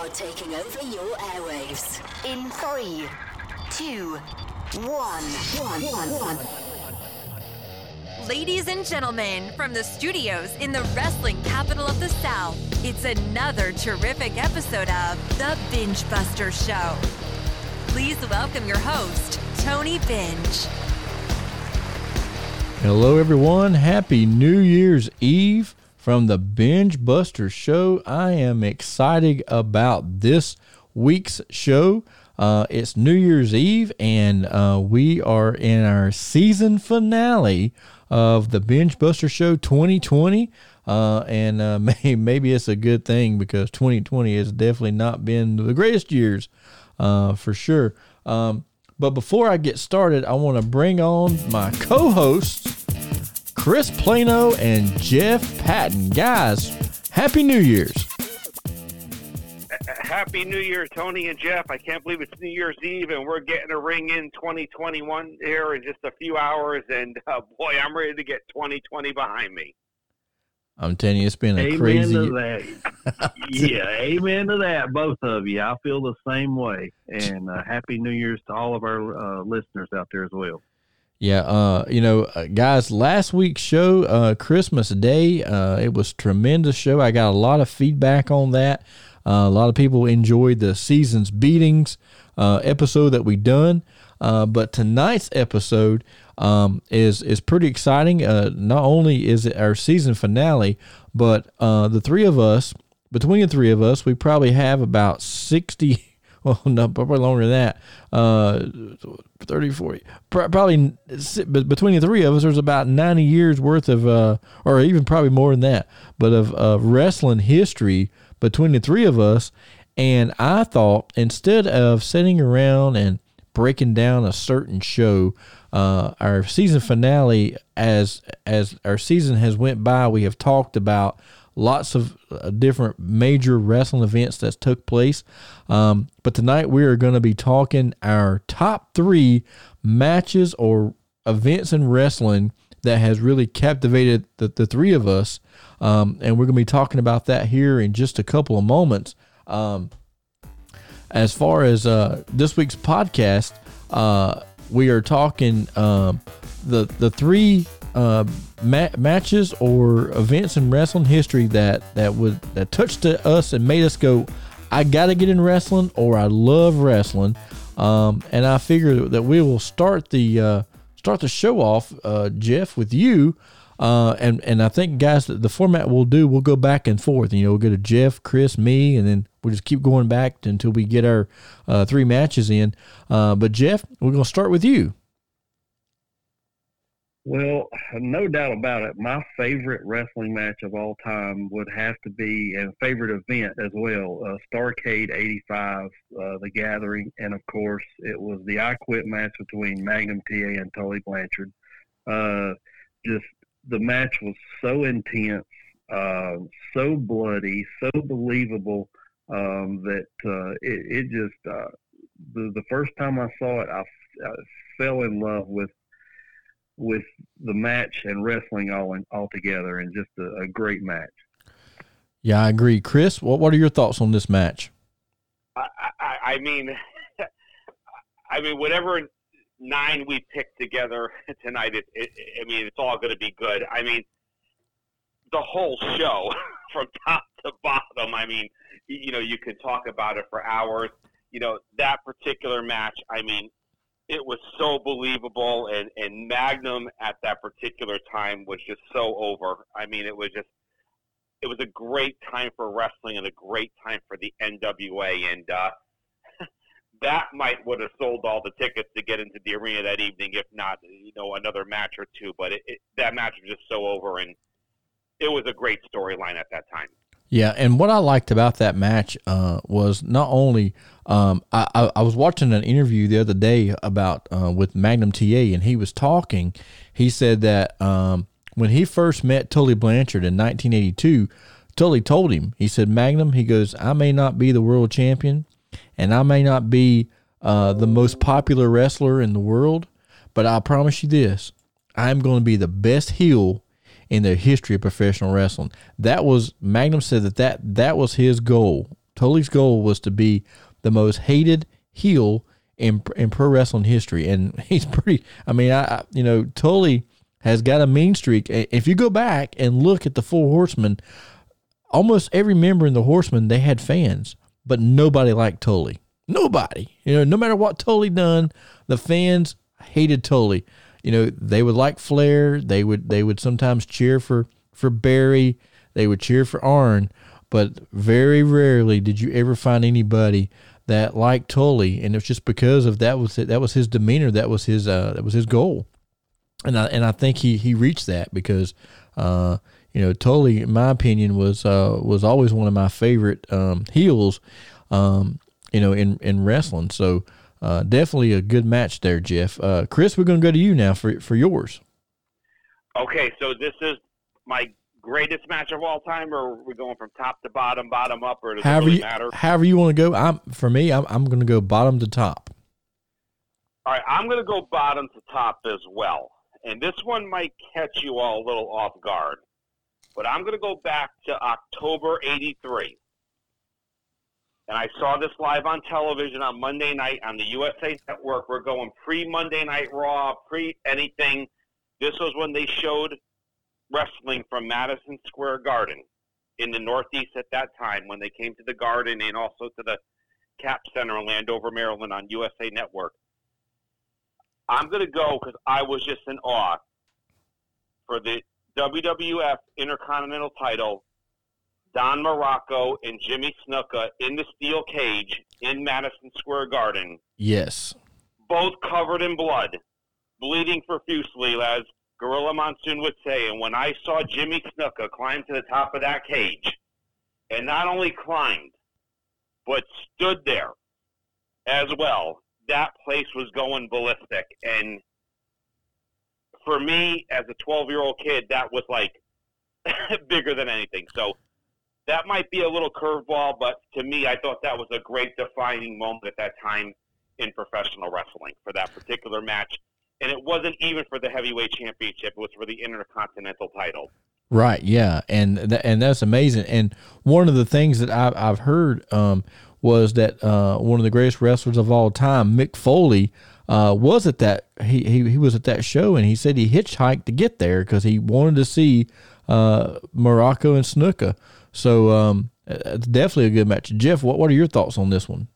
are taking over your airwaves. In three, two, one, one, one, one. Ladies and gentlemen, from the studios in the wrestling capital of the South, it's another terrific episode of The Bengebuster Show. Please welcome your host, Tony Benge. Hello, everyone. Happy New Year's Eve from the Bengebuster Show. I am excited about this week's show. Uh, it's New Year's Eve, and uh, we are in our season finale of the Bengebuster Show 2020. Uh, and uh, may, maybe it's a good thing because 2020 has definitely not been the greatest years uh, for sure. Um, but before I get started, I want to bring on my co hosts, Chris Plano and Jeff Patton. Guys, Happy New Year's. Happy New Year, Tony and Jeff. I can't believe it's New Year's Eve and we're getting a ring in 2021 here in just a few hours. And uh, boy, I'm ready to get 2020 behind me. I'm telling you, it's been a amen crazy. to that. yeah, amen to that, both of you. I feel the same way. And uh, happy New Year's to all of our uh, listeners out there as well. Yeah, uh, you know, uh, guys, last week's show, uh, Christmas Day, uh, it was tremendous show. I got a lot of feedback on that. Uh, a lot of people enjoyed the season's beatings uh, episode that we done. But tonight's episode um, is is pretty exciting. Not only is it our season finale, but the three of us, between the three of us, we probably have about sixty. Well, no, probably longer than that. Uh, 30, 40. Probably between the three of us, there's about 90 years worth of, uh, or even probably more than that, but of, of wrestling history between the three of us. And I thought instead of sitting around and breaking down a certain show, uh, our season finale, as as our season has went by, we have talked about lots of uh, different major wrestling events that took place. Um, but tonight we are going to be talking our top three matches or events in wrestling that has really captivated the, the three of us. Um, and we're going to be talking about that here in just a couple of moments. Um, as far as uh, this week's podcast, uh, we are talking um, the the three uh, ma- matches or events in wrestling history that that would that touched us and made us go, I got to get in wrestling or I love wrestling. Um, and I figure that we will start the uh, start the show off, uh, Jeff, with you. Uh, and and I think guys, the format we'll do, we'll go back and forth. You know, we'll go to Jeff, Chris, me, and then we'll just keep going back until we get our uh, three matches in. Uh, but Jeff, we're gonna start with you. Well, no doubt about it. My favorite wrestling match of all time would have to be, and favorite event as well, uh, Starcade 85, uh, The Gathering. And of course, it was the I Quit match between Magnum TA and Tully Blanchard. Uh, just the match was so intense, uh, so bloody, so believable um, that uh, it, it just, uh, the, the first time I saw it, I, I fell in love with with the match and wrestling all in, all together, and just a, a great match. Yeah, I agree, Chris. What what are your thoughts on this match? I, I, I mean, I mean, whatever nine we picked together tonight, it, it, I mean, it's all going to be good. I mean, the whole show from top to bottom. I mean, you know, you could talk about it for hours. You know, that particular match. I mean, it was so believable, and and Magnum at that particular time was just so over. I mean, it was just. It was a great time for wrestling and a great time for the NWA, and uh, that might would have sold all the tickets to get into the arena that evening, if not, you know, another match or two. But it, it, that match was just so over, and it was a great storyline at that time. Yeah, and what I liked about that match uh, was not only um, I, I, I was watching an interview the other day about uh, with Magnum TA, and he was talking. He said that um, when he first met Tully Blanchard in 1982, Tully told him, he said, Magnum, he goes, I may not be the world champion, and I may not be uh, the most popular wrestler in the world, but I promise you this: I'm going to be the best heel in the history of professional wrestling. That was Magnum said that that that was his goal Tully's goal was to be the most hated heel in in pro wrestling history, and he's pretty. I mean, I you know Tully has got a mean streak. If you go back and look at the Four Horsemen, almost every member in the Horsemen they had fans, but nobody liked Tully. Nobody. You know, no matter what Tully done, the fans hated Tully. You know, they would like Flair. They would they would sometimes cheer for for Barry. They would cheer for Arn, but very rarely did you ever find anybody that liked Tully, and it's just because of that was that was his demeanor. That was his uh, that was his goal, and I and I think he he reached that because. Uh, you know, Tully, in my opinion, was uh, was always one of my favorite um, heels. Um, you know, in in wrestling. So uh, definitely a good match there, Jeff. Uh, Chris, we're going to go to you now for for yours. Okay, so this is my greatest match of all time, or are we going from top to bottom, bottom up, or does however it really you, matter? However you want to go. I'm for me, I'm I'm going to go bottom to top. All right, I'm going to go bottom to top as well, and this one might catch you all a little off guard, but I'm going to go back to October '83 and I saw this live on television on Monday night on the USA Network. We're going pre Monday Night Raw, pre anything. This was when they showed wrestling from Madison Square Garden in the Northeast at that time when they came to the Garden and also to the Cap Center in Landover, Maryland on USA Network. I'm going to go because I was just in awe for the WWF Intercontinental title Don Muraco and Jimmy Snuka in the steel cage in Madison Square Garden. Yes. Both covered in blood, bleeding profusely, as Gorilla Monsoon would say. And when I saw Jimmy Snuka climb to the top of that cage, and not only climbed, but stood there as well, that place was going ballistic. And for me, as a 12 year old kid, that was like bigger than anything. So that might be a little curveball, but to me, I thought that was a great defining moment at that time in professional wrestling for that particular match. And it wasn't even for the heavyweight championship; it was for the intercontinental title. Right. Yeah. And th- and that's amazing. And one of the things that I've I've heard um, was that uh, one of the greatest wrestlers of all time, Mick Foley, uh, was at that he, he he was at that show, and he said he hitchhiked to get there because he wanted to see uh, Muraco and Snuka. So um, it's definitely a good match. Jeff, what what are your thoughts on this one?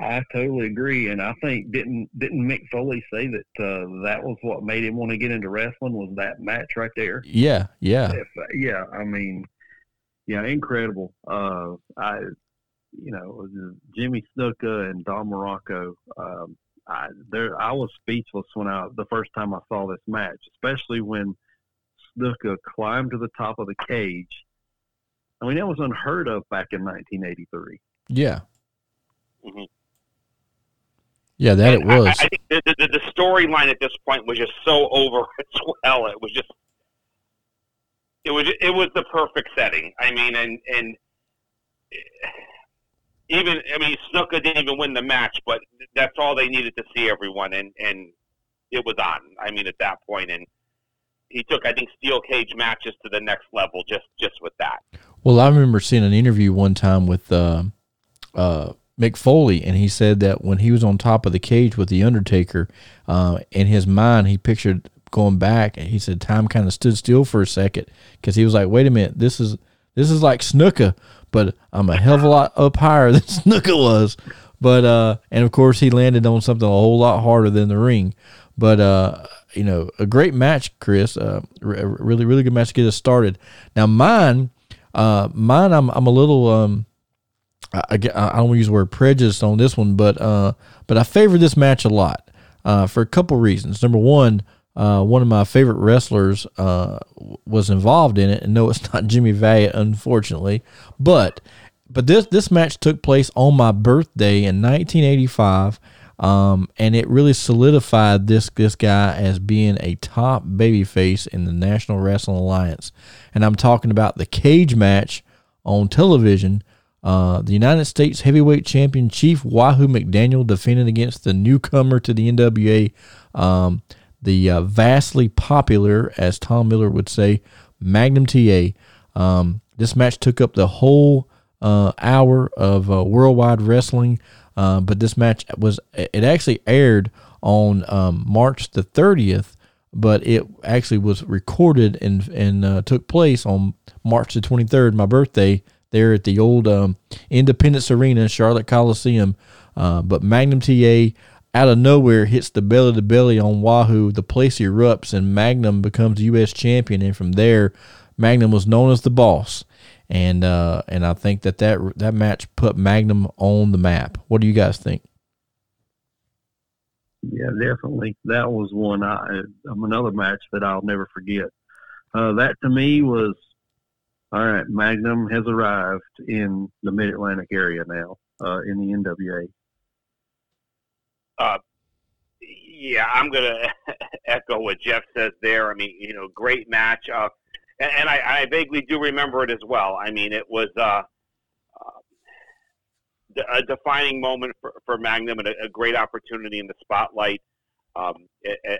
I totally agree, and I think didn't didn't Mick Foley say that uh, that was what made him want to get into wrestling was that match right there. Yeah, yeah, if, yeah. I mean, yeah, incredible. Uh, I, you know, Jimmy Snuka and Don Muraco. Um, I there, I was speechless when I the first time I saw this match, especially when Snuka climbed to the top of the cage I mean, that was unheard of back in 1983. Yeah. Mm-hmm. Yeah, that and it was. I, I think the, the, the storyline at this point was just so over as well. It was just, it was it was the perfect setting. I mean, and and even I mean, Snuka didn't even win the match, but that's all they needed to see everyone, and and it was on. I mean, at that point, and he took I think steel cage matches to the next level just just with that. Well, I remember seeing an interview one time with uh, uh, Mick Foley, and he said that when he was on top of the cage with the Undertaker, uh, in his mind he pictured going back, and he said time kind of stood still for a second because he was like, "Wait a minute, this is this is like Snuka, but I'm a hell of a lot up higher than Snuka was." But uh, and of course he landed on something a whole lot harder than the ring. But uh, you know, a great match, Chris. Uh, really, really good match to get us started. Now, mine, uh, mine, I'm, I'm a little, um, I, I, I don't want to use the word prejudice on this one, but, uh, but I favor this match a lot, uh, for a couple reasons. Number one, uh, one of my favorite wrestlers, uh, was involved in it, and no, it's not Jimmy Valiant, unfortunately, but, but this, this match took place on my birthday in 1985 um, and it really solidified this this guy as being a top babyface in the National Wrestling Alliance. And I'm talking about the cage match on television. Uh, the United States Heavyweight Champion Chief Wahoo McDaniel defended against the newcomer to the NWA, um, the uh, vastly popular, as Tom Miller would say, Magnum TA. Um, this match took up the whole uh, hour of uh, worldwide wrestling. Uh, but this match was it actually aired on um, March the 30th, but it actually was recorded and and uh, took place on March the 23rd, my birthday, there at the old um, Independence Arena, Charlotte Coliseum. Uh, but Magnum TA out of nowhere hits the belly to belly on Wahoo. The place erupts and Magnum becomes U.S. champion. And from there, Magnum was known as the boss. And uh, and I think that, that that match put Magnum on the map. What do you guys think? Yeah, definitely. That was one. I um, another match that I'll never forget. Uh, that to me was all right. Magnum has arrived in the Mid Atlantic area now uh, in the NWA. Uh, yeah, I'm going to echo what Jeff says there. I mean, you know, great match. Uh, and, and I, I, vaguely do remember it as well. I mean, it was uh, uh a defining moment for, for Magnum and a, a, great opportunity in the spotlight um,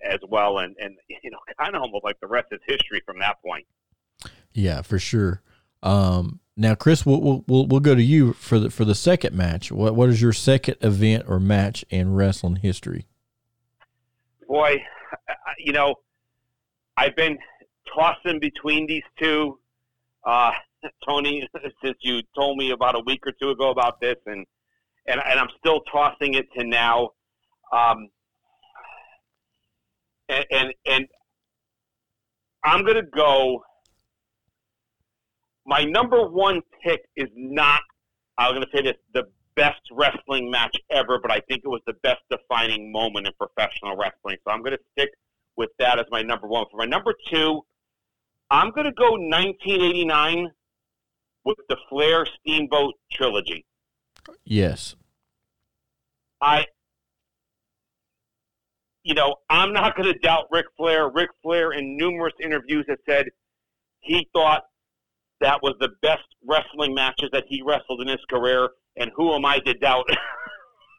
as well. And, and, you know, kind of almost like the rest is history from that point. Yeah, for sure. Um, now, Chris, we'll, we'll we'll go to you for the for the second match. What what is your second event or match in wrestling history? Boy, you know, I've been tossing between these two, uh, Tony, since you told me about a week or two ago about this, and and and I'm still tossing it to now. Um, and and, and I'm gonna go my number one pick is not, I'm to say this, the best wrestling match ever, but I think it was the best defining moment in professional wrestling. So I'm to stick with that as my number one. For my number two, I'm going to go 1989 with the Flair Steamboat trilogy. Yes. I, you know, I'm not going to doubt Ric Flair. Ric Flair, in numerous interviews, has said he thought that was the best wrestling matches that he wrestled in his career, and who am I to doubt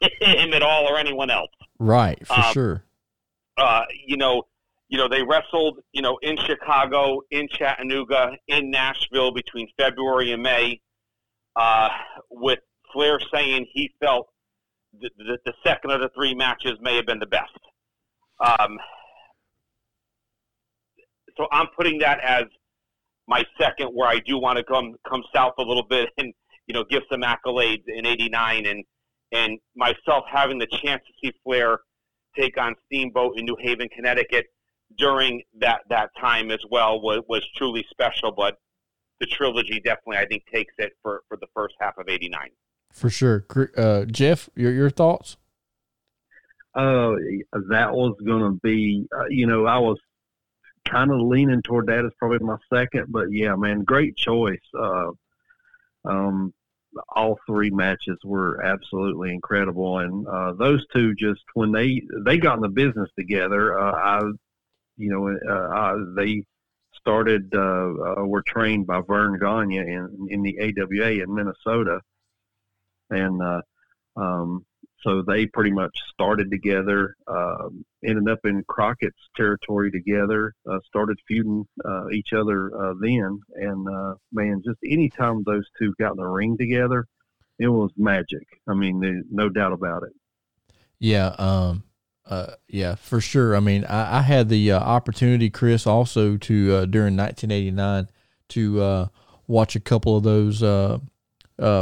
him at all or anyone else? Right, for um, sure. Uh, you know, you know they wrestled, you know, in Chicago, in Chattanooga, in Nashville between February and May, uh, with Flair saying he felt that the, the second of the three matches may have been the best. Um, so I'm putting that as my second where I do want to come come south a little bit and you know give some accolades in '89 and and myself having the chance to see Flair take on Steamboat in New Haven, Connecticut during that that time as well was was truly special. But the trilogy definitely I think takes it for for the first half of '89. For sure, uh, Jeff, your your thoughts? Uh, that was going to be, uh, you know, I was kind of leaning toward that as probably my second. But yeah, man, great choice. Uh, um, all three matches were absolutely incredible, and uh, those two just when they they got in the business together, uh, I, you know, uh, I, they started uh, uh, were trained by Verne Gagne in in the AWA in Minnesota, and uh, um, so they pretty much started together, um, ended up in Crockett's territory together, uh, started feuding uh, each other uh, then. And uh, man, just anytime those two got in the ring together, it was magic. I mean, no doubt about it. Yeah. Um, uh, yeah, for sure. I mean, I, I had the uh, opportunity, Chris, also to during 1989 to watch a couple of those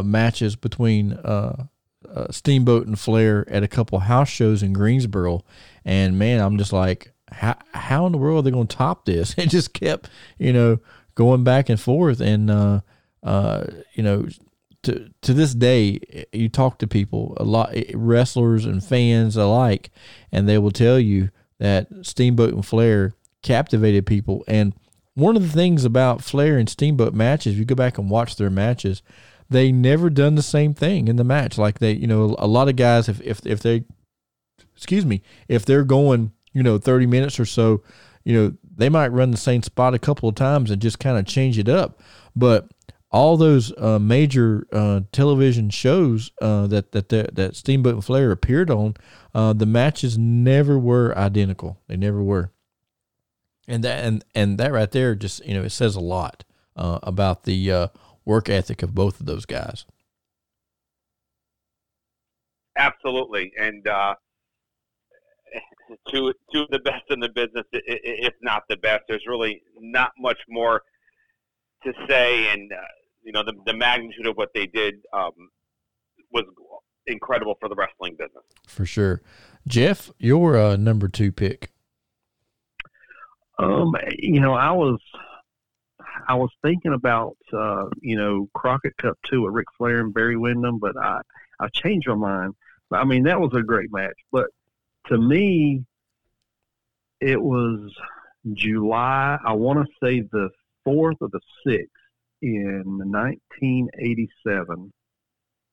matches between uh, Steamboat and Flair at a couple house shows in Greensboro, and man, I'm just like, how how in the world are they going to top this? It just kept, you know, going back and forth, and uh, uh, you know, to to this day, you talk to people a lot, eh, wrestlers and fans alike, and they will tell you that Steamboat and Flair captivated people. And one of the things about Flair and Steamboat matches, if you go back and watch their matches, they never done the same thing in the match. Like they, you know, a lot of guys, if if if they, excuse me, if they're going, you know, thirty minutes or so, you know, they might run the same spot a couple of times and just kind of change it up. But all those uh, major uh, television shows uh, that that that Steamboat and Flair appeared on, uh, the matches never were identical. They never were. And that and and that right there just you know it says a lot uh, about the uh, work ethic of both of those guys. Absolutely, and two of the best in the business, if not the best. There's really not much more to say, and uh, you know the the magnitude of what they did um, was incredible for the wrestling business. For sure, Jeff, your uh, number two pick. Um, you know, I was I was thinking about uh, you know Crockett Cup two with Ric Flair and Barry Windham, but I I changed my mind. I mean, that was a great match, but to me, it was July. I want to say the fourth or the sixth in 1987.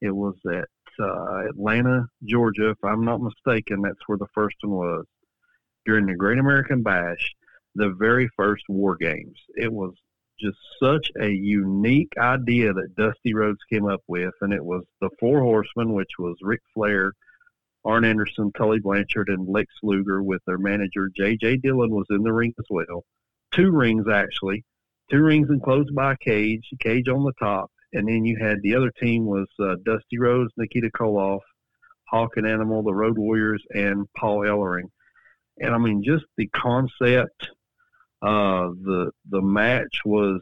It was at uh, Atlanta, Georgia, if I'm not mistaken. That's where the first one was during the Great American Bash, the very first War Games. It was just such a unique idea that Dusty Rhodes came up with, and it was the Four Horsemen, which was Ric Flair, Arn Anderson, Tully Blanchard, and Lex Luger with their manager. J.J. Dillon was in the ring as well. Two rings, actually. Two rings enclosed by a cage, a cage on the top. And then you had the other team was uh, Dusty Rhodes, Nikita Koloff, Hawk and Animal, the Road Warriors, and Paul Ellering. And I mean, just the concept, uh, the the match was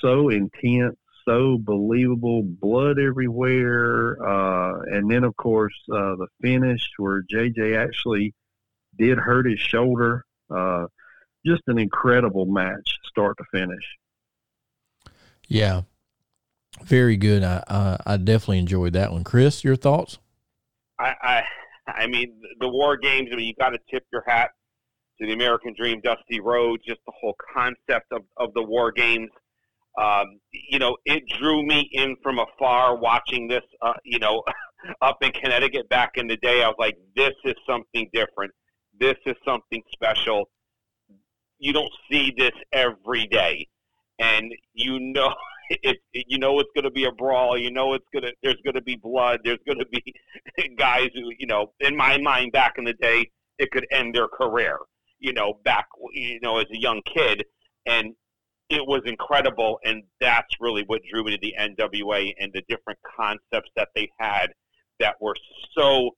so intense so believable, blood everywhere, uh, and then of course uh, the finish where JJ actually did hurt his shoulder. Uh, just an incredible match, start to finish. Yeah, very good. I uh, I definitely enjoyed that one. Chris, your thoughts? I I, I mean the War Games. I mean you got to tip your hat to the American Dream, Dusty Rhodes, just the whole concept of, of the War Games um, you know, it drew me in from afar watching this, uh, you know, up in Connecticut back in the day. I was like, this is something different. This is something special. You don't see this every day. And you know, it, it, you know it's going to be a brawl. You know it's going to there's going to be blood. There's going to be guys who you know in my mind back in the day it could end their career. You know back you know as a young kid, and it was incredible, and that's really what drew me to the NWA and the different concepts that they had that were so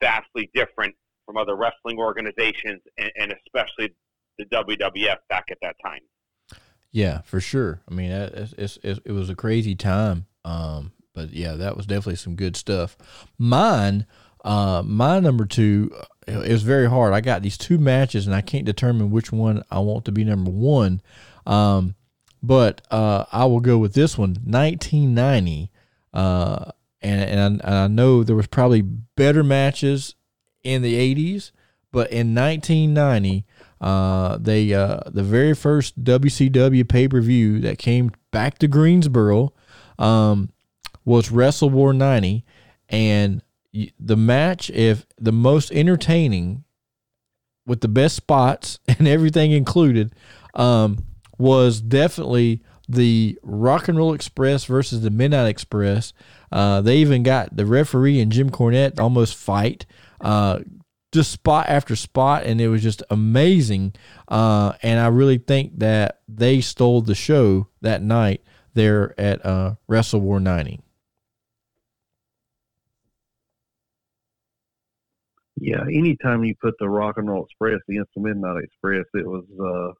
vastly different from other wrestling organizations, and, and especially the WWF back at that time. Yeah, for sure. I mean, it was a crazy time. Um, but yeah, that was definitely some good stuff. Mine, uh, my number two, it was very hard. I got these two matches, and I can't determine which one I want to be number one. Um, but uh, I will go with this one, 1990. Uh, and, and I, and I know there was probably better matches in the 80s, but in 1990, uh, they uh, the very first WCW pay per view that came back to Greensboro um, was Wrestle War 90, and the match, if the most entertaining, with the best spots and everything included, um, was definitely the Rock and Roll Express versus the Midnight Express. Uh, they even got the referee and Jim Cornette almost fight, uh, just spot after spot, and it was just amazing. Uh, and I really think that they stole the show that night there at uh, Wrestle War 90. Yeah, anytime you put the Rock and Roll Express against the Midnight Express, it was uh,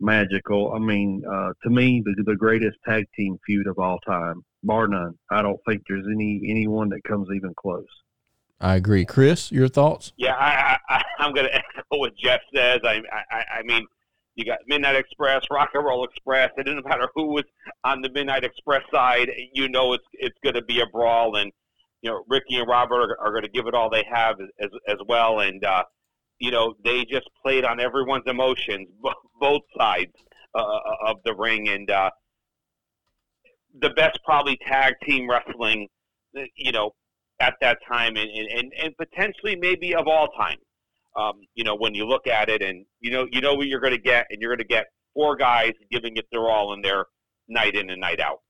magical. I mean, uh, to me, the the greatest tag team feud of all time, bar none. I don't think there's any anyone that comes even close. I agree, Chris. Your thoughts? Yeah, I, I, I'm going to echo what Jeff says. I, I, I mean, you got Midnight Express, Rock and Roll Express. It doesn't matter who was on the Midnight Express side. You know, it's it's going to be a brawl, and you know, Ricky and Robert are, are going to give it all they have as as well. And uh, you know, they just played on everyone's emotions, both sides uh, uh, of the ring, and uh, the best probably tag team wrestling, you know, at that time, and and, and potentially maybe of all time. Um, you know, when you look at it, and you know, you know what you're going to get, and you're going to get four guys giving it their all in there, night in and night out,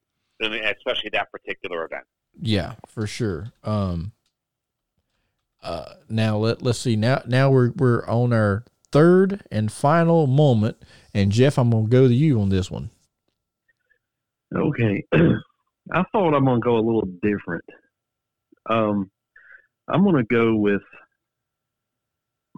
and especially that particular event. Yeah, for sure. Um, uh, now let let's see. Now now we're we're on our third and final moment, and Jeff, I'm gonna go to you on this one. Okay. I thought I'm going to go a little different. Um, I'm going to go with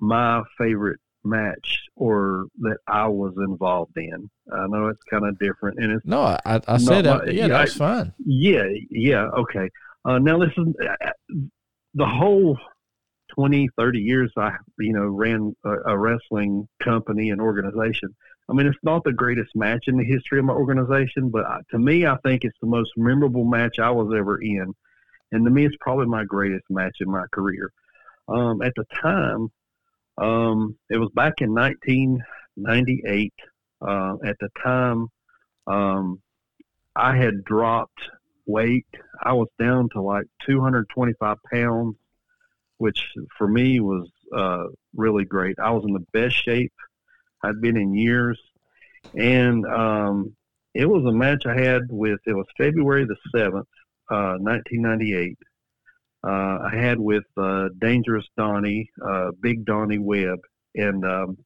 my favorite match or that I was involved in. I know it's kind of different, and it's No, I, I said my- that. Yeah, that's fine. yeah, yeah, okay. Uh, now listen, uh, the whole 20, 30 years I, you know, ran a, a wrestling company and organization. I mean, it's not the greatest match in the history of my organization, but I, to me, I think it's the most memorable match I was ever in. And to me, it's probably my greatest match in my career. Um, at the time, um, it was back in 1998. Uh, at the time, um, I had dropped weight. I was down to like 225 pounds, which for me was uh, really great. I was in the best shape I'd been in years, and um, it was a match I had with. It was February the seventh, uh, 1998. Uh, I had with uh, Dangerous Donnie, uh, Big Donnie Webb, and um,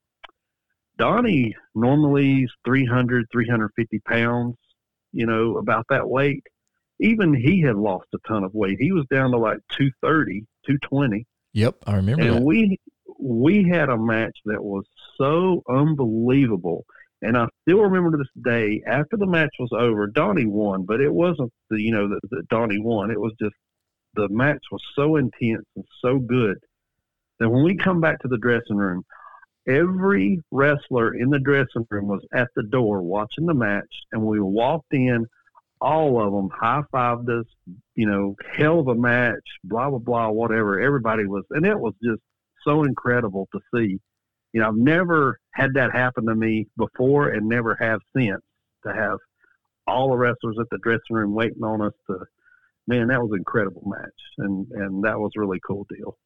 Donnie normally is 300, 350 pounds. You know, about that weight even he had lost a ton of weight. He was down to like 230, 220. Yep, I remember And that. we we had a match that was so unbelievable. And I still remember this day, after the match was over, Donnie won, but it wasn't the you know that that Donnie won. It was just the match was so intense and so good that when we come back to the dressing room, every wrestler in the dressing room was at the door watching the match, and we walked in. All of them high fived us, you know, hell of a match, blah blah blah, whatever. Everybody was, and it was just so incredible to see. You know, I've never had that happen to me before, and never have since. To have all the wrestlers at the dressing room waiting on us to, man, that was an incredible match, and and that was really cool deal.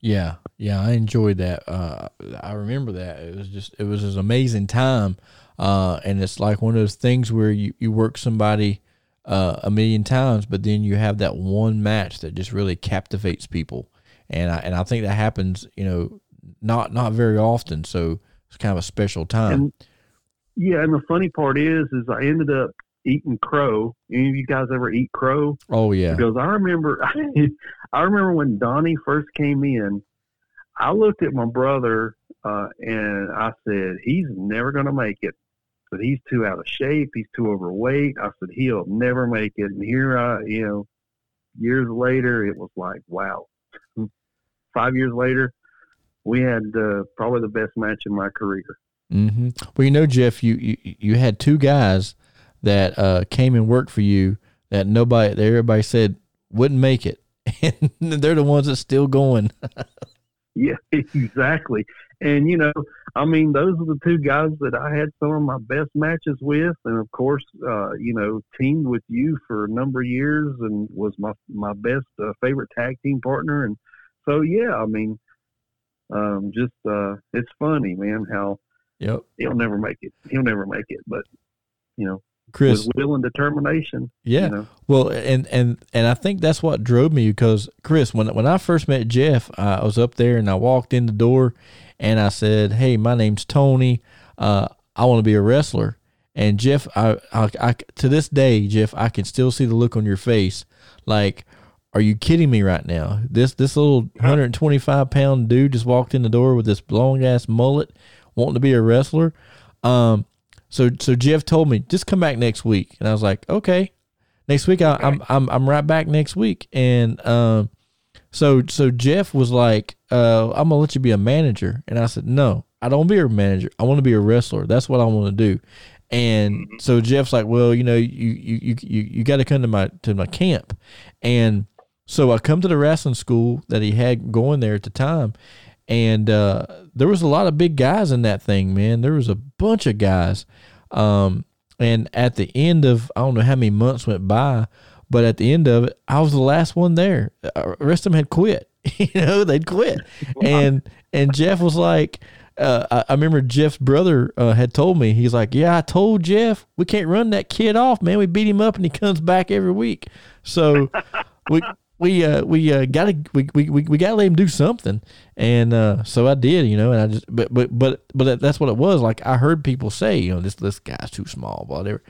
Yeah, yeah, I enjoyed that. Uh, I remember that. It was just it was an amazing time, uh, and it's like one of those things where you you work somebody uh, a million times, but then you have that one match that just really captivates people, and I and I think that happens, you know, not not very often. So it's kind of a special time. And yeah, and the funny part is, is I ended up eating crow. Any of you guys ever eat crow? oh yeah, Because I remember, I remember when Donnie first came in. I looked at my brother uh, and I said, "He's never going to make it. But he's too out of shape. He's too overweight." I said, "He'll never make it." And here I, you know, years later, it was like, wow. Five years later, we had uh, probably the best match in my career. hmm Well, you know, Jeff, you, you you had two guys that uh, came and worked for you that nobody, that everybody said wouldn't make it, and they're the ones that's still going. Yeah, exactly. And you know, I mean, those are the two guys that I had some of my best matches with, and of course, uh, you know, teamed with you for a number of years, and was my my best uh, favorite tag team partner. And so, yeah, I mean, um, just uh, it's funny, man, how Yep, he'll never make it. He'll never make it, but you know, Chris. with will and determination. Yeah. You know, Well, and and and I think that's what drove me because Chris, when when I first met Jeff, I was up there and I walked in the door, and I said, "Hey, my name's Tony. Uh, I want to be a wrestler." And Jeff, I, I, I to this day, Jeff, I can still see the look on your face, like, "Are you kidding me right now?" This this little 125 pound dude just walked in the door with this long ass mullet, wanting to be a wrestler. Um, so so Jeff told me just come back next week, and I was like, okay next week I, I'm I'm I'm right back next week, and um, so so Jeff was like, uh, I'm gonna let you be a manager, and I said, no, I don't wanna be a manager. I want to be a wrestler. That's what I want to do. And so Jeff's like, well, you know, you you you you, you got to come to my to my camp, and so I come to the wrestling school that he had going there at the time, and uh, there was a lot of big guys in that thing, man. There was a bunch of guys. Um, and at the end of I don't know how many months went by, but at the end of it, I was the last one there. Uh, The rest of them had quit. you know, they'd quit. And and Jeff was like, uh, I, I remember Jeff's brother uh, had told me he's like, yeah, I told Jeff we can't run that kid off, man. We beat him up and he comes back every week. So we we uh we uh gotta we, we, we, gotta let him do something and uh so i did you know and i just but but but but that's what it was like i heard people say you know this this guy's too small whatever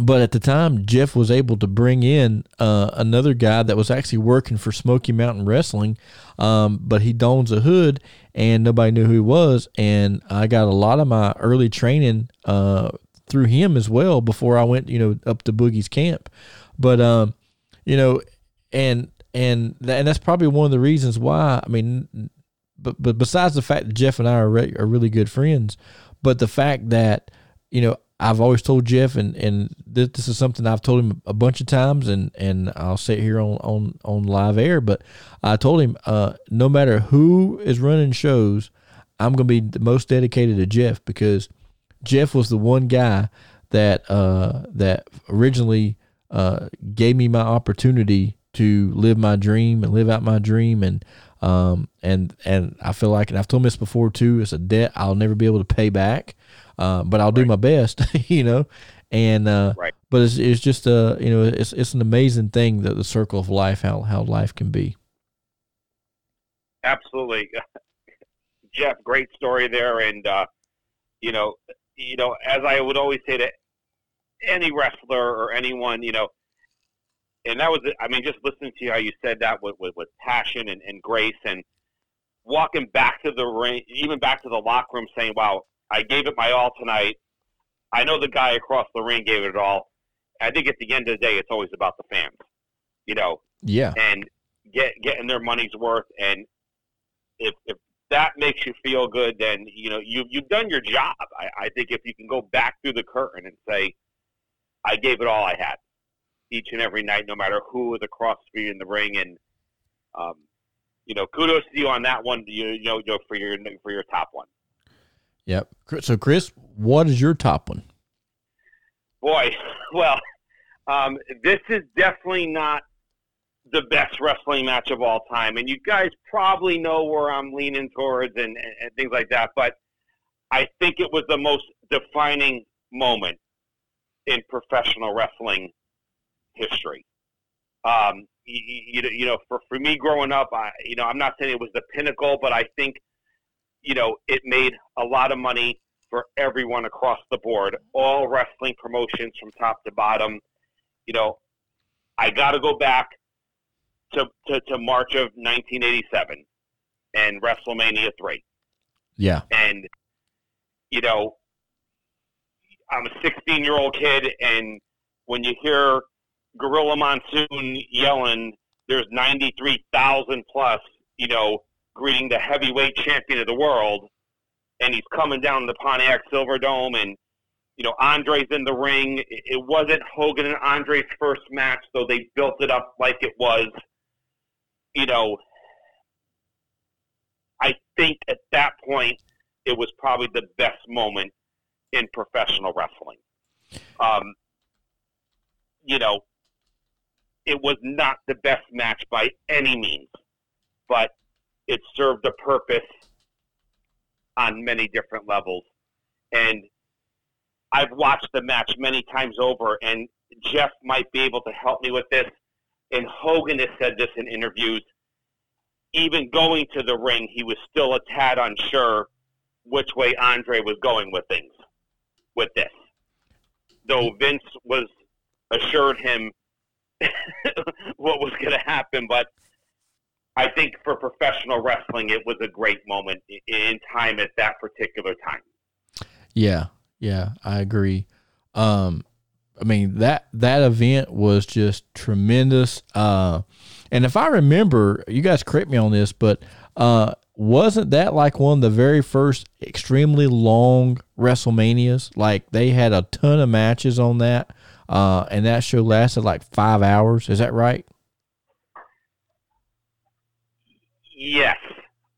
but at the time, Jeff was able to bring in uh, another guy that was actually working for Smoky Mountain Wrestling, um, but he dons a hood and nobody knew who he was. And I got a lot of my early training uh, through him as well before I went, you know, up to Boogie's camp. But um, you know, and and and that's probably one of the reasons why. I mean, but but besides the fact that Jeff and I are re- are really good friends, but the fact that you know I've always told Jeff, and and this, this, is something I've told him a bunch of times, and and I'll say it here on on on live air. But I told him, uh, no matter who is running shows, I'm gonna be the most dedicated to Jeff because Jeff was the one guy that uh, that originally uh, gave me my opportunity to live my dream and live out my dream, and um, and and I feel like, and I've told this before too, it's a debt I'll never be able to pay back. Uh, but I'll right. do my best, you know. And uh, right. but it's it's just a uh, you know it's it's an amazing thing that the circle of life how how life can be. Absolutely, Jeff. Great story there, and uh, you know, you know, as I would always say to any wrestler or anyone, you know, and that was, I mean, just listening to you how you said that with, with, with passion and, and grace and walking back to the ring, even back to the locker room saying, wow, I gave it my all tonight. I know the guy across the ring gave it all. I think at the end of the day, it's always about the fans, you know. Yeah. And get getting their money's worth, and if if that makes you feel good, then you know you you've done your job. I, I think if you can go back through the curtain and say, I gave it all I had, each and every night, no matter who was across the in the ring, and um, you know, kudos to you on that one. You, you know, for your for your top one. Yep. So, Chris, what is your top one? Boy, well, um, this is definitely not the best wrestling match of all time, and you guys probably know where I'm leaning towards and, and, and things like that. But I think it was the most defining moment in professional wrestling history. Um, you, you, you know, for, for me growing up, I, you know, I'm not saying it was the pinnacle, but I think you know, it made a lot of money for everyone across the board, all wrestling promotions from top to bottom. You know, I got to go back to, to, to March of 1987 and WrestleMania 3. Yeah. And, you know, I'm a 16 year old kid, and when you hear Gorilla Monsoon yelling, there's 93,000 plus, you know, greeting the heavyweight champion of the world, and he's coming down the Pontiac Silverdome, and you know Andre's in the ring. It wasn't Hogan and Andre's first match, though they built it up like it was. You know, I think at that point it was probably the best moment in professional wrestling. Um, you know, it was not the best match by any means, but it served a purpose on many different levels. And I've watched the match many times over, and Jeff might be able to help me with this. And Hogan has said this in interviews. Even going to the ring, he was still a tad unsure which way Andre was going with things, with this. Though Vince was assured him what was going to happen, but I think for professional wrestling, it was a great moment in time at that particular time. Yeah, yeah, I agree. Um, I mean that that event was just tremendous. Uh, and if I remember, you guys correct me on this, but uh, wasn't that like one of the very first extremely long WrestleManias? Like they had a ton of matches on that, uh, and that show lasted like five hours. Is that right? Yes,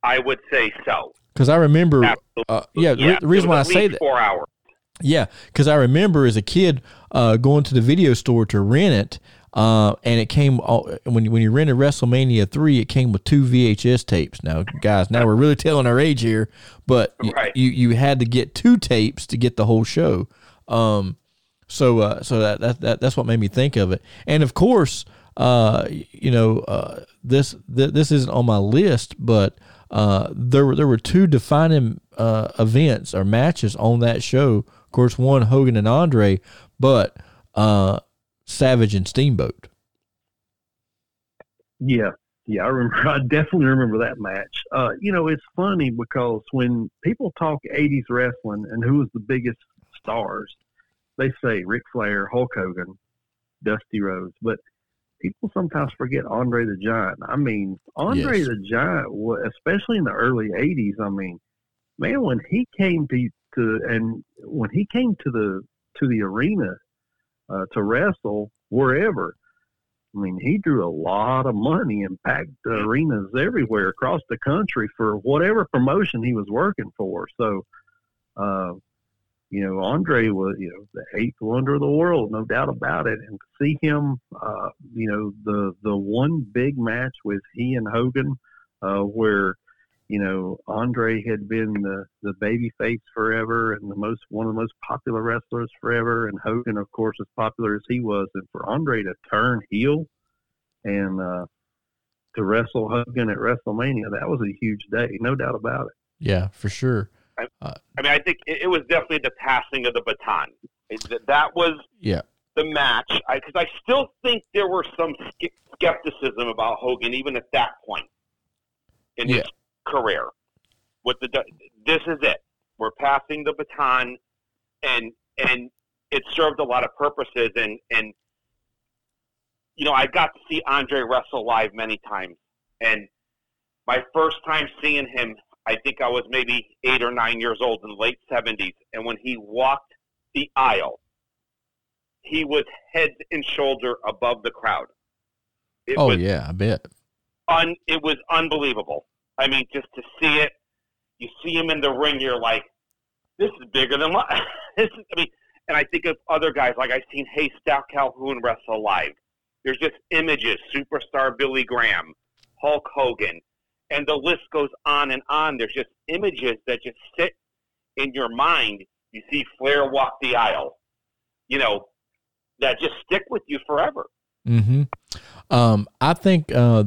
I would say so. Because I remember, uh, yeah, yeah, the reason why I say that four hours. Yeah, because I remember as a kid uh, going to the video store to rent it, uh, and it came when when you rented WrestleMania three, it came with two VHS tapes. Now, guys, now we're really telling our age here, but right. you you had to get two tapes to get the whole show. Um, so uh, so that, that that that's what made me think of it, and of course, uh, you know, uh, this th- this isn't on my list, but uh, there were there were two defining uh, events or matches on that show. Of course, one Hogan and Andre, but uh, Savage and Steamboat. Yeah, yeah, I remember. I definitely remember that match. Uh, you know, it's funny because when people talk '80s wrestling and who was the biggest stars, they say Ric Flair, Hulk Hogan, Dusty Rhodes, but people sometimes forget Andre the Giant. I mean, Andre Yes. the Giant, especially in the early '80s. I mean, man, when he came to to and when he came to the to the arena uh, to wrestle wherever. I mean, he drew a lot of money and packed arenas everywhere across the country for whatever promotion he was working for. So, uh, you know, Andre was, you know, the eighth wonder of the world, no doubt about it. And to see him, uh, you know, the the one big match with he and Hogan, uh, where, you know, Andre had been the the baby face forever and the most one of the most popular wrestlers forever, and Hogan, of course, as popular as he was, and for Andre to turn heel and uh, to wrestle Hogan at WrestleMania, that was a huge day, no doubt about it. Yeah, for sure. Uh, I mean, I think it, it was definitely the passing of the baton. It, that- was Yeah. the match because I, still think there were some skepticism about Hogan even at that point in his career. With the this is it, we're passing the baton, and and it served a lot of purposes. And and you know, I got to see Andre wrestle live many times, and my first time seeing him, I think I was maybe eight or nine years old in the late seventies, and when he walked the aisle he was head and shoulder above the crowd. It oh yeah, I bet. un, it was unbelievable. I mean, just to see it, you see him in the ring, you're like, this is bigger than life. this is, I mean, and I think of other guys like I've seen Hey Stout Calhoun wrestle live. There's just images, superstar Billy Graham, Hulk Hogan, and the list goes on and on. There's just images that just sit in your mind. You see Flair walk the aisle, you know, that just stick with you forever. hmm Um, I think uh,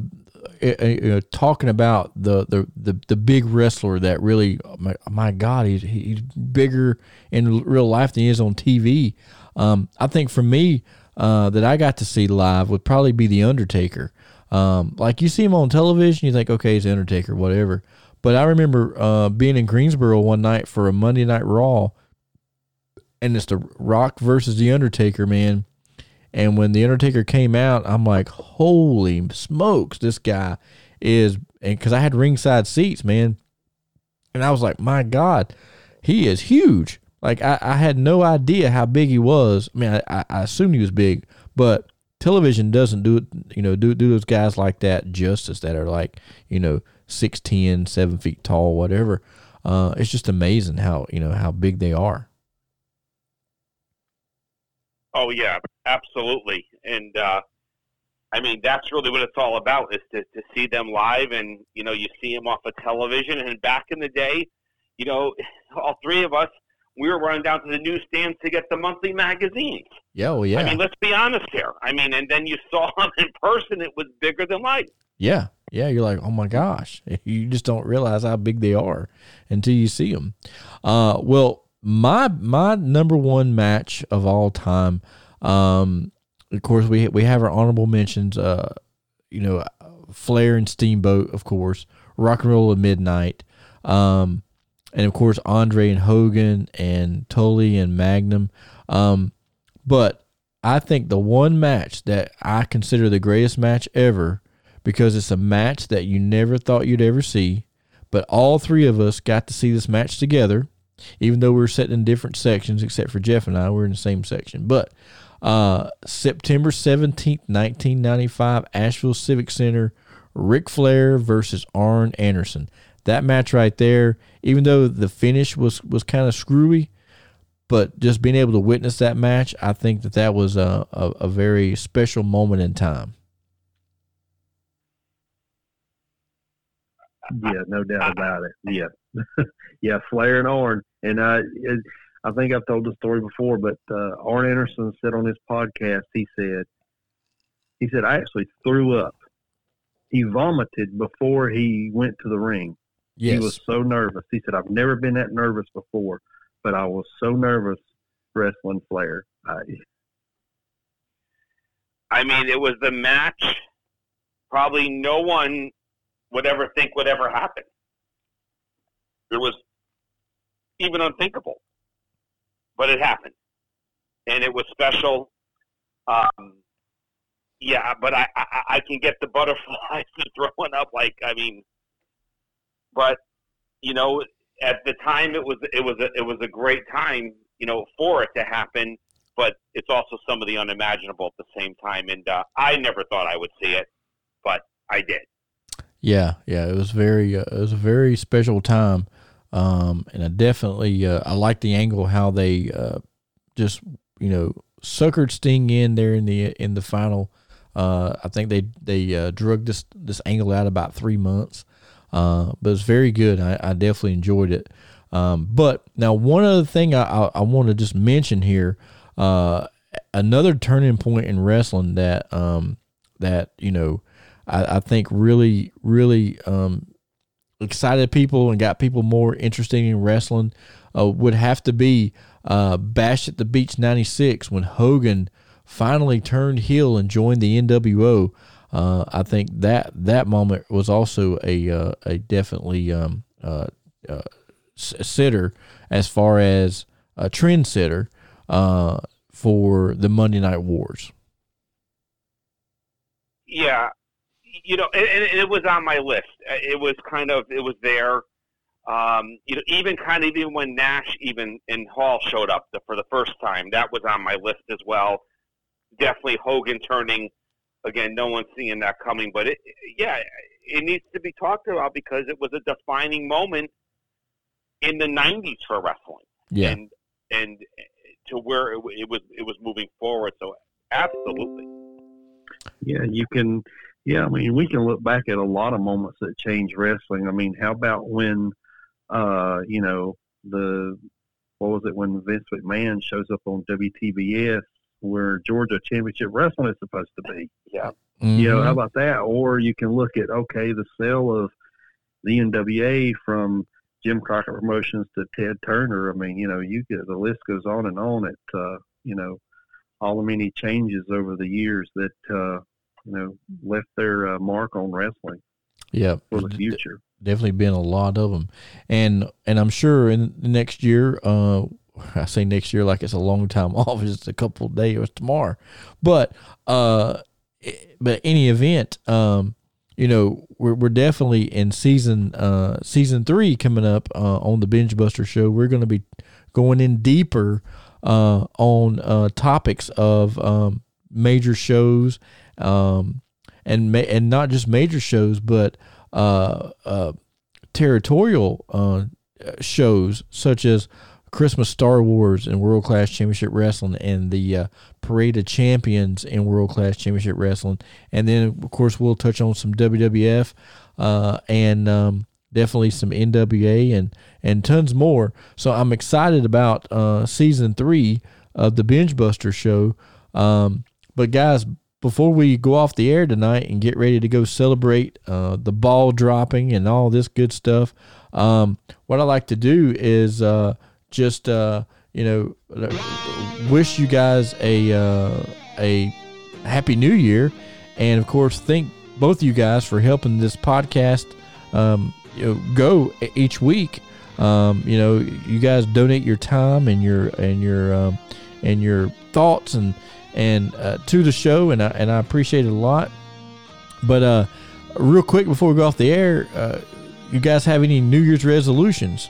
uh, talking about the, the the the big wrestler that really, my, my God, he's he's bigger in real life than he is on TV. Um, I think for me, uh, that I got to see live would probably be the Undertaker. Um, like you see him on television, you think, okay, he's Undertaker, whatever. But I remember uh, being in Greensboro one night for a Monday Night Raw, and it's the Rock versus the Undertaker, man. And when the Undertaker came out, I'm like, holy smokes, this guy is. And because I had ringside seats, man, and I was like, my God, he is huge. Like I, I had no idea how big he was. I mean, I, I assumed he was big, but television doesn't do it. You know, do do those guys like that justice that are like, you know, 6'10", 7 feet tall, whatever. Uh, it's just amazing how you know how big they are. Oh yeah, absolutely. And uh, I mean, that's really what it's all about is to, to see them live, and you know, you see them off of television. And back in the day, you know, all three of us, we were running down to the newsstands to get the monthly magazines. Yeah, well, yeah. I mean, let's be honest here. I mean, and then you saw them in person; it was bigger than life. Yeah, yeah, you're like, oh my gosh, you just don't realize how big they are until you see them. Uh, well, my my number one match of all time. Um, of course, we we have our honorable mentions. Uh, you know, Flair and Steamboat, of course, Rock and Roll at Midnight, um, and of course Andre and Hogan and Tully and Magnum. Um, but I think the one match that I consider the greatest match ever because it's a match that you never thought you'd ever see. But all three of us got to see this match together, even though we were sitting in different sections, except for Jeff and I. We're in the same section. But uh, September 17th, 1995, Asheville Civic Center, Ric Flair versus Arn Anderson. That match right there, even though the finish was, was kind of screwy, but just being able to witness that match, I think that that was a, a, a very special moment in time. Yeah, no doubt about it. Yeah, yeah, Flair and Arn, and I, it, I think I've told the story before, but uh, Arn Anderson said on his podcast, he said, he said I actually threw up. He vomited before he went to the ring. Yes. He was so nervous. He said I've never been that nervous before, but I was so nervous wrestling Flair. I, I mean, it was the match. Probably no one would ever think would ever happen. It was even unthinkable, but it happened, and it was special. Um, yeah, but I, I I can get the butterflies throwing up. Like I mean, but you know, at the time it was it was a, it was a great time, you know, for it to happen. But it's also some of the unimaginable at the same time, and uh, I never thought I would see it, but I did. Yeah, yeah, it was very uh, it was a very special time, um, and I definitely uh, I like the angle how they uh, just you know suckered Sting in there in the in the final. Uh, I think they they uh, drug this this angle out about three months, uh, but it's very good. I, I definitely enjoyed it. Um, but now one other thing I I, I want to just mention here, uh, another turning point in wrestling that um that you know I, I think really really um excited people and got people more interested in wrestling uh, would have to be uh, Bash at the Beach '96 when Hogan finally turned heel and joined the NWO. Uh, I think that that moment was also a uh, a definitely um, uh, uh, sitter as far as a trendsetter uh, for the Monday Night Wars. Yeah, you know, and, and it was on my list. It was kind of it was there. Um, you know, even kind of even when Nash even in Hall showed up the, for the first time, that was on my list as well. Definitely Hogan turning again. No one's seeing that coming, but it, yeah, it needs to be talked about because it was a defining moment in the '90s for wrestling. Yeah, and and to where it, it was it was moving forward. So absolutely. Yeah, you can. Yeah, I mean, we can look back at a lot of moments that changed wrestling. I mean, how about when, uh, you know, the what was it when Vince McMahon shows up on WTBS where Georgia Championship Wrestling is supposed to be? Yeah. Mm-hmm. You know, how about that? Or you can look at okay, the sale of the NWA from Jim Crockett Promotions to Ted Turner. I mean, you know, you get the list goes on and on. At uh, you know, all the many changes over the years that uh, you know left their uh, mark on wrestling. Yeah, for the future. Definitely been a lot of them, and and I'm sure in the next year, uh, I say next year like it's a long time off. It's a couple days tomorrow, but uh, but any event, um, you know, we're we're definitely in season uh season three coming up uh, on the Bengebuster show. We're going to be going in deeper uh on uh topics of um major shows um and ma- and not just major shows but uh uh territorial uh shows such as Christmas Star Wars and World Class Championship Wrestling and the uh, Parade of Champions in World Class Championship Wrestling. And then, of course, we'll touch on some WWF uh, and um, definitely some NWA and, and tons more. So I'm excited about uh, season three of the Bengebuster show. Um, but, guys, before we go off the air tonight and get ready to go celebrate uh, the ball dropping and all this good stuff, um, what I like to do is uh, just uh, you know wish you guys a uh, a happy new year, and of course thank both of you guys for helping this podcast um, you know, go each week. Um, you know, you guys donate your time and your and your um, and your thoughts and and uh, to the show, and I, and I appreciate it a lot. But uh, real quick before we go off the air, uh, you guys have any New Year's resolutions?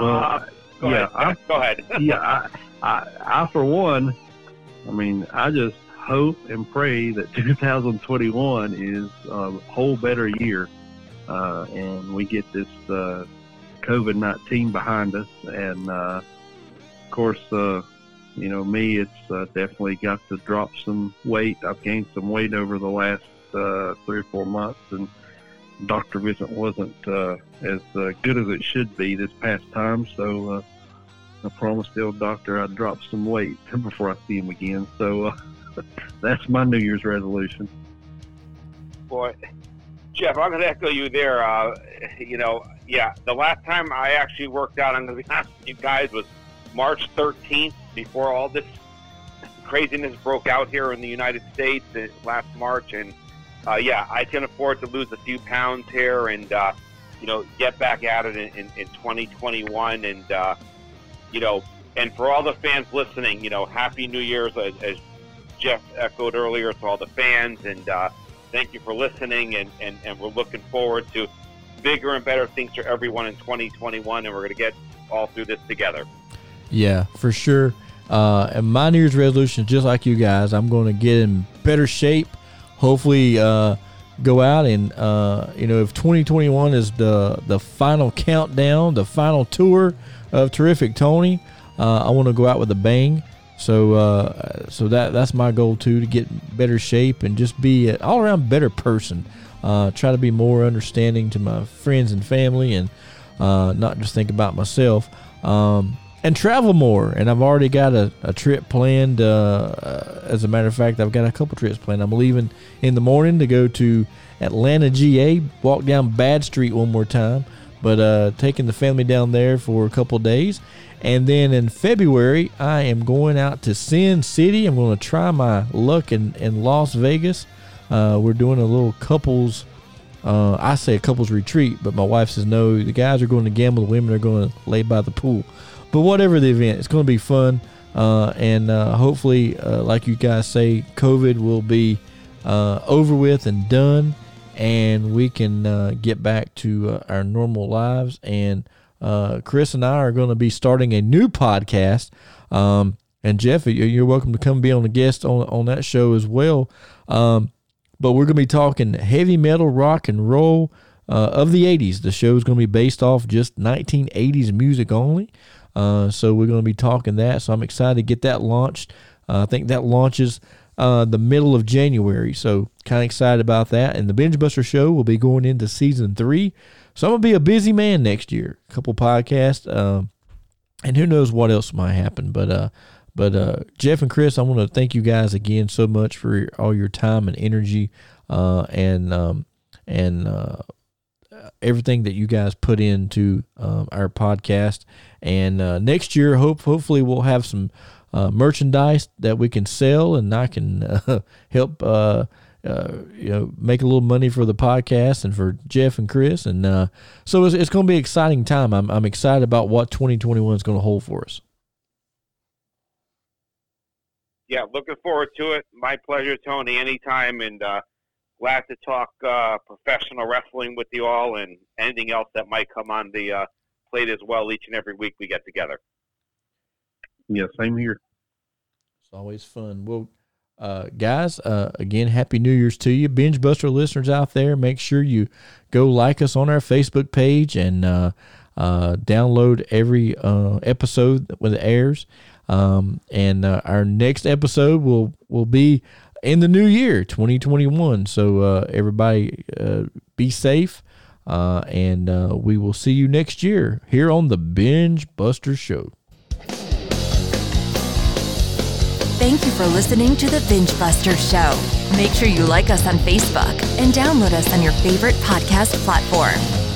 Well, Uh, go yeah, ahead. I- go ahead. yeah, I, I, I for one, I mean, I just hope and pray that 2021 is a whole better year, uh, and we get this uh, COVID 19 behind us. And uh, of course, uh, you know, me, it's uh, definitely got to drop some weight. I've gained some weight over the last uh, three or four months, and doctor visit wasn't uh, as uh, good as it should be this past time. So. Uh, I promised the old doctor I'd drop some weight before I see him again. So uh, that's my New Year's resolution. Boy, Jeff, I'm going to echo you there. Uh, you know, yeah, the last time I actually worked out, I'm going to be honest with you guys, was March 13th, before all this craziness broke out here in the United States uh, last March, and uh, yeah, I can afford to lose a few pounds here and uh, you know get back at it in, in, in 2021, and uh, you know, and for all the fans listening, you know, Happy New Year's as, as Jeff echoed earlier to all the fans, and uh, thank you for listening, and, and, and we're looking forward to bigger and better things for everyone in 2021, and we're going to get all through this together. Yeah, for sure. Uh, and my New Year's resolution, just like you guys, I'm going to get in better shape. Hopefully, uh, go out and uh, you know if 2021 is the the final countdown, the final tour of Terrific Tony, uh, I want to go out with a bang. So uh, so that that's my goal too to get better shape and just be an all around better person. Uh, try to be more understanding to my friends and family and uh, not just think about myself. Um, and travel more. And I've already got a, a trip planned. Uh, as a matter of fact, I've got a couple trips planned. I'm leaving in the morning to go to Atlanta, GA, walk down Bad Street one more time, but uh, taking the family down there for a couple days. And then in February, I am going out to Sin City. I'm going to try my luck in, in Las Vegas. Uh, we're doing a little couples. Uh, I say a couples retreat, but my wife says no. The guys are going to gamble, the women are going to lay by the pool. But whatever the event, it's going to be fun. Uh, and uh, hopefully, uh, like you guys say, COVID will be uh, over with and done, and we can uh, get back to uh, our normal lives. And Chris and I are going to be starting a new podcast. Um, and Jeff, you're welcome to come be on the guest on on that show as well. Um, but we're going to be talking heavy metal, rock and roll of the '80s. The show is going to be based off just 1980s music only. Uh, so we're going to be talking that. So I'm excited to get that launched. Uh, I think that launches uh, the middle of January. So kind of excited about that. And the Bengebuster Show will be going into season three. So I'm going to be a busy man next year. A couple podcasts. Um, and who knows what else might happen. But uh, but uh, Jeff and Chris, I want to thank you guys again so much for all your time and energy uh, and um, and uh, everything that you guys put into um, our podcast. And uh, next year, hope hopefully we'll have some uh, merchandise that we can sell, and I can uh, help uh, uh, you know make a little money for the podcast and for Jeff and Chris. And uh, so it's, it's going to be an exciting time. I'm I'm excited about what 2021 is going to hold for us. Yeah, looking forward to it. My pleasure, Tony. Anytime, and glad to talk uh, professional wrestling with you all and anything else that might come on the uh, plate as well each and every week we get together. Yeah, same here. It's always fun. Well, uh, guys, uh, again, happy New Year's to you, Bengebuster listeners out there. Make sure you go like us on our Facebook page and uh, uh, download every episode when it airs. Um, and our next episode will will be in the new year, 2021. So uh, everybody, uh, be safe, uh, and uh, we will see you next year here on the Binge Buster Show. Thank you for listening to the Bengebuster Show. Make sure you like us on Facebook and download us on your favorite podcast platform.